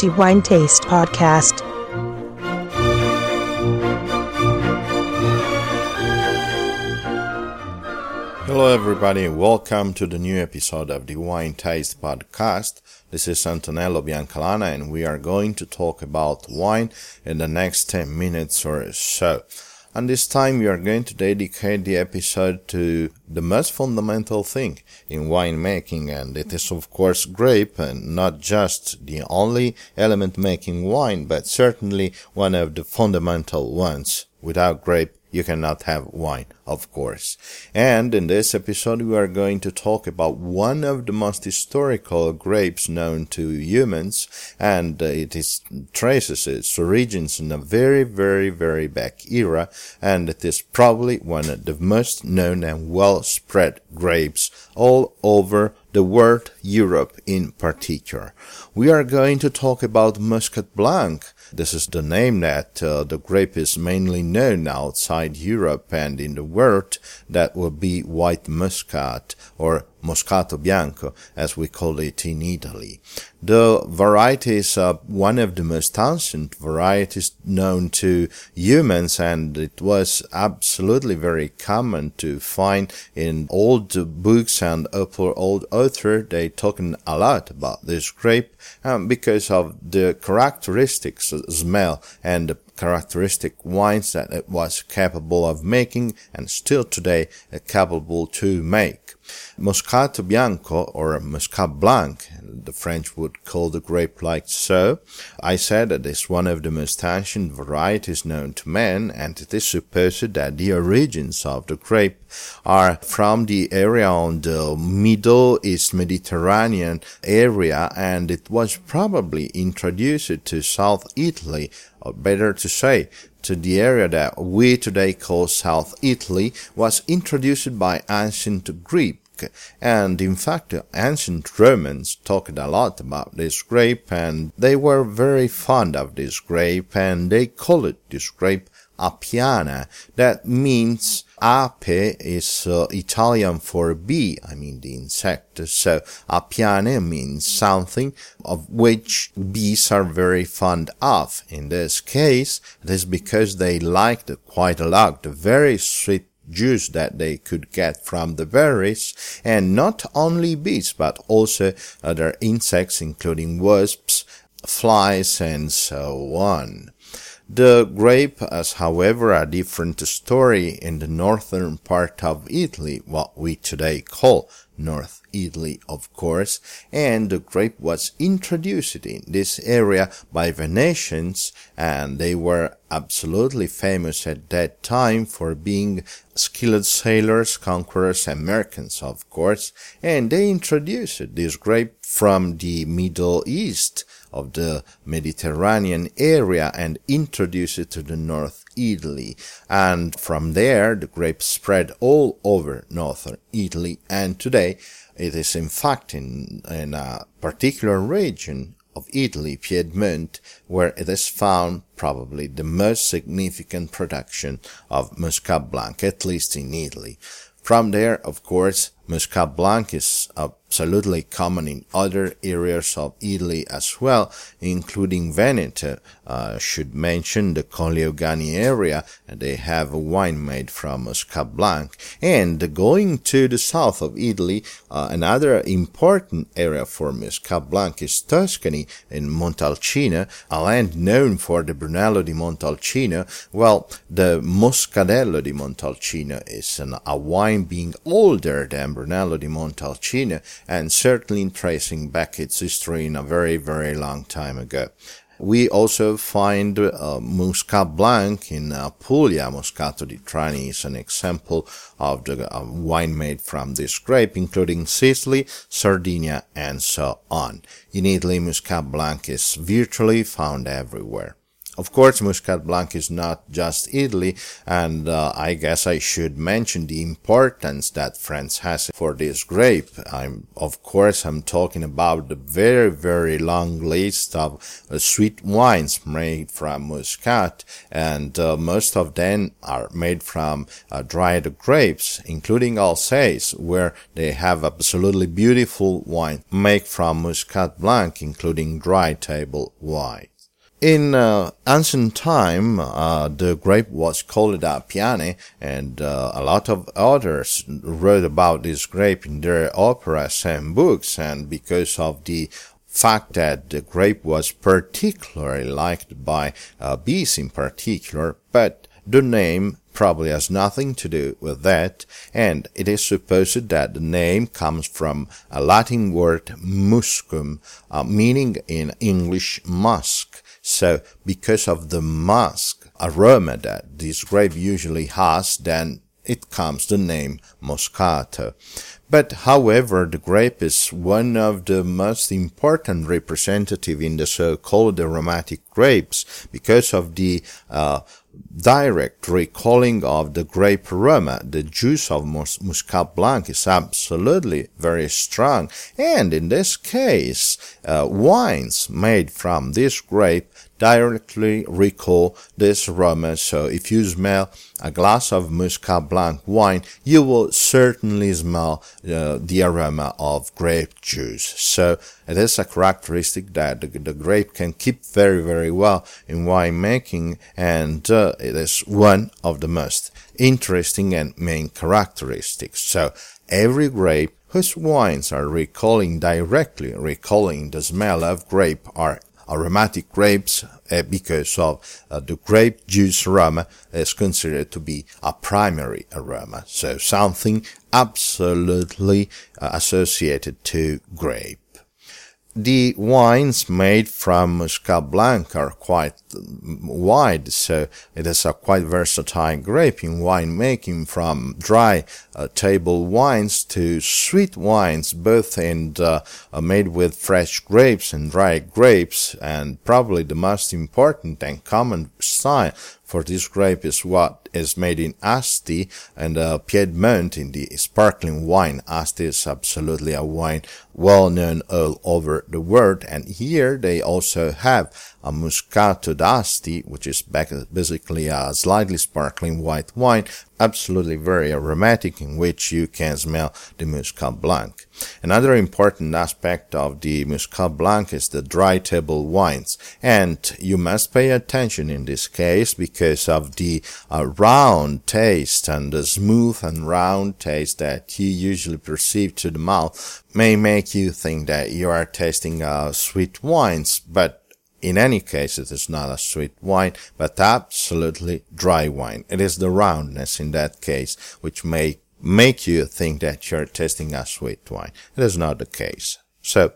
the Wine Taste Podcast. Hello, everybody, welcome to the new episode of the Wine Taste Podcast. This is Antonello Biancalana, and we are going to talk about wine in the next 10 minutes or so. And this time we are going to dedicate the episode to the most fundamental thing in winemaking, and it is of course grape, and not just the only element making wine, but certainly one of the fundamental ones. Without grape, you cannot have wine, of course. And in this episode, we are going to talk about one of the most historical grapes known to humans, and uh, it is traces its origins in a very, very, very back era, and it is probably one of the most known and well spread grapes all over the world, Europe in particular. We are going to talk about Muscat Blanc, this is the name that uh, the grape is mainly known outside Europe and in the world. That will be white muscat or Moscato Bianco, as we call it in Italy. The variety is one of the most ancient varieties known to humans, and it was absolutely very common to find in old books and old author. They talking a lot about this grape um, because of the characteristics, smell, and the characteristic wines that it was capable of making and still today uh, capable to make. Moscato Bianco or Muscat Blanc, the French would call the grape like so. I said that it's one of the most ancient varieties known to man, and it is supposed that the origins of the grape are from the area on the Middle East Mediterranean area, and it was probably introduced to South Italy, or better to say, to the area that we today call South Italy was introduced by ancient Greek and in fact, ancient Romans talked a lot about this grape and they were very fond of this grape and they called it this grape Appiana. That means ape is uh, Italian for bee, I mean the insect. So appiane means something of which bees are very fond of. In this case, it is because they liked quite a lot the very sweet juice that they could get from the berries, and not only bees, but also other insects, including wasps, flies, and so on. The grape has, however, a different story in the northern part of Italy, what we today call North Italy, of course, and the grape was introduced in this area by Venetians, and they were absolutely famous at that time for being skilled sailors, conquerors, and merchants, of course, and they introduced this grape from the Middle East of the Mediterranean area and introduced it to the North Italy. And from there, the grape spread all over northern Italy. And today, it is in fact in, in a particular region of Italy, Piedmont, where it is found probably the most significant production of Muscat Blanc, at least in Italy. From there, of course, Muscat Blanc is absolutely common in other areas of Italy as well, including Veneto. Uh, should mention the Colli Euganei area, they have a wine made from Muscat Blanc. And going to the south of Italy, uh, another important area for Muscat Blanc is Tuscany in Montalcino, a land known for the Brunello di Montalcino. Well, the Moscadello di Montalcino is an, a wine being older than Brunello di Montalcino and certainly in tracing back its history in a very, very long time ago. We also find uh, Muscat Blanc in Apulia. Puglia. Moscato di Trani is an example of the uh, wine made from this grape, including Sicily, Sardinia, and so on. In Italy, Muscat Blanc is virtually found everywhere. Of course, Muscat Blanc is not just Italy, and uh, I guess I should mention the importance that France has for this grape. I'm, of course, I'm talking about the very, very long list of uh, sweet wines made from Muscat, and uh, most of them are made from uh, dried grapes, including Alsace, where they have absolutely beautiful wine made from Muscat Blanc, including dry table wine. In uh, ancient time, uh, the grape was called a Appiane, and uh, a lot of authors wrote about this grape in their operas and books. And because of the fact that the grape was particularly liked by uh, bees in particular, but the name probably has nothing to do with that, and it is supposed that the name comes from a Latin word muscum, uh, meaning in English musk. So, because of the musk aroma that this grape usually has, then it comes the name Moscato. But however, the grape is one of the most important representative in the so-called aromatic grapes because of the uh, direct recalling of the grape aroma. The juice of Mus- Muscat Blanc is absolutely very strong. And in this case, uh, wines made from this grape directly recall this aroma. So if you smell a glass of Muscat Blanc wine, you will certainly smell uh, the aroma of grape juice. So it is a characteristic that the, the grape can keep very, very well in wine making, and uh, it is one of the most interesting and main characteristics. So every grape whose wines are recalling directly recalling the smell of grape are aromatic grapes uh, because of uh, the grape juice aroma is considered to be a primary aroma. So something absolutely uh, associated to grape. The wines made from Muscat Blanc are quite wide, so it is a quite versatile grape in winemaking from dry uh, table wines to sweet wines, both the, uh, made with fresh grapes and dry grapes, and probably the most important and common style for this grape is what is made in Asti and uh, Piedmont in the sparkling wine. Asti is absolutely a wine well known all over the world, and here they also have a Moscato d'Asti, which is basically a slightly sparkling white wine, absolutely very aromatic, in which you can smell the Muscat Blanc. Another important aspect of the Muscat Blanc is the dry table wines, and you must pay attention in this case because of the uh, round taste and the smooth and round taste that you usually perceive to the mouth may make you think that you are tasting uh, sweet wines, but in any case, it is not a sweet wine, but absolutely dry wine. It is the roundness in that case which may make you think that you're tasting a sweet wine. It is not the case. So,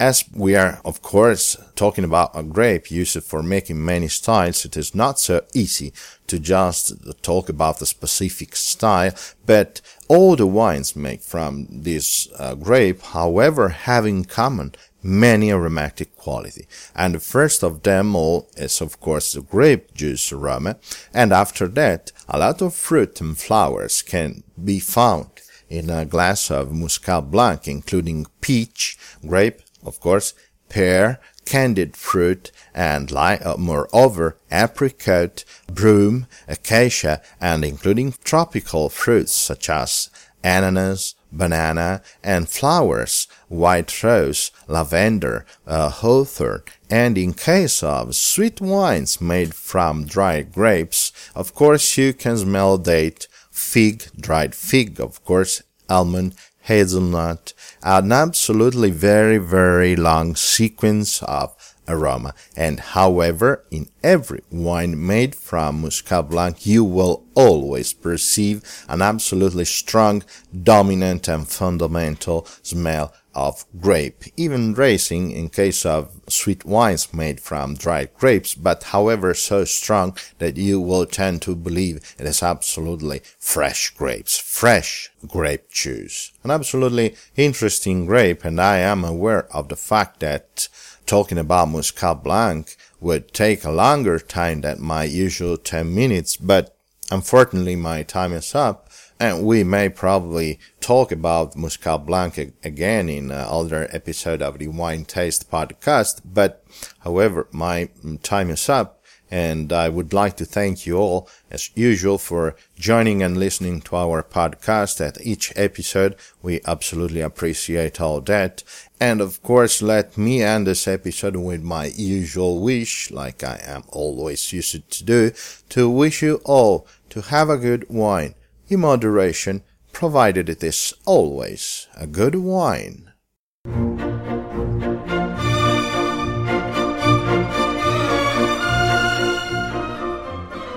as we are, of course, talking about a grape used for making many styles, it is not so easy to just talk about the specific style, but all the wines made from this uh, grape, however, have in common many aromatic quality. And the first of them all is of course the grape juice aroma. And after that, a lot of fruit and flowers can be found in a glass of Muscat Blanc, including peach, grape, of course, pear, candied fruit, and uh, moreover, apricot, broom, acacia, and including tropical fruits such as ananas, banana, and flowers, white rose, lavender, uh, hawthorn, and in case of sweet wines made from dried grapes, of course you can smell date, fig, dried fig, of course, almond, hazelnut, an absolutely very, very long sequence of aroma. And however, in every wine made from Muscat Blanc, you will always perceive an absolutely strong, dominant and fundamental smell of grape, even racing in case of sweet wines made from dried grapes, but however so strong that you will tend to believe it is absolutely fresh grapes, fresh grape juice. An absolutely interesting grape, and I am aware of the fact that talking about Muscat Blanc would take a longer time than my usual 10 minutes, but unfortunately my time is up and we may probably talk about Muscat Blanc again in uh, another episode of the Wine Taste podcast. But however, my mm, time is up and I would like to thank you all as usual for joining and listening to our podcast at each episode. We absolutely appreciate all that. And of course, let me end this episode with my usual wish, like I am always used to do, to wish you all to have a good wine in moderation, provided it is always a good wine.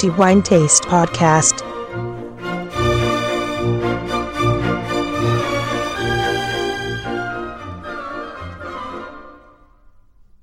Wine Taste Podcast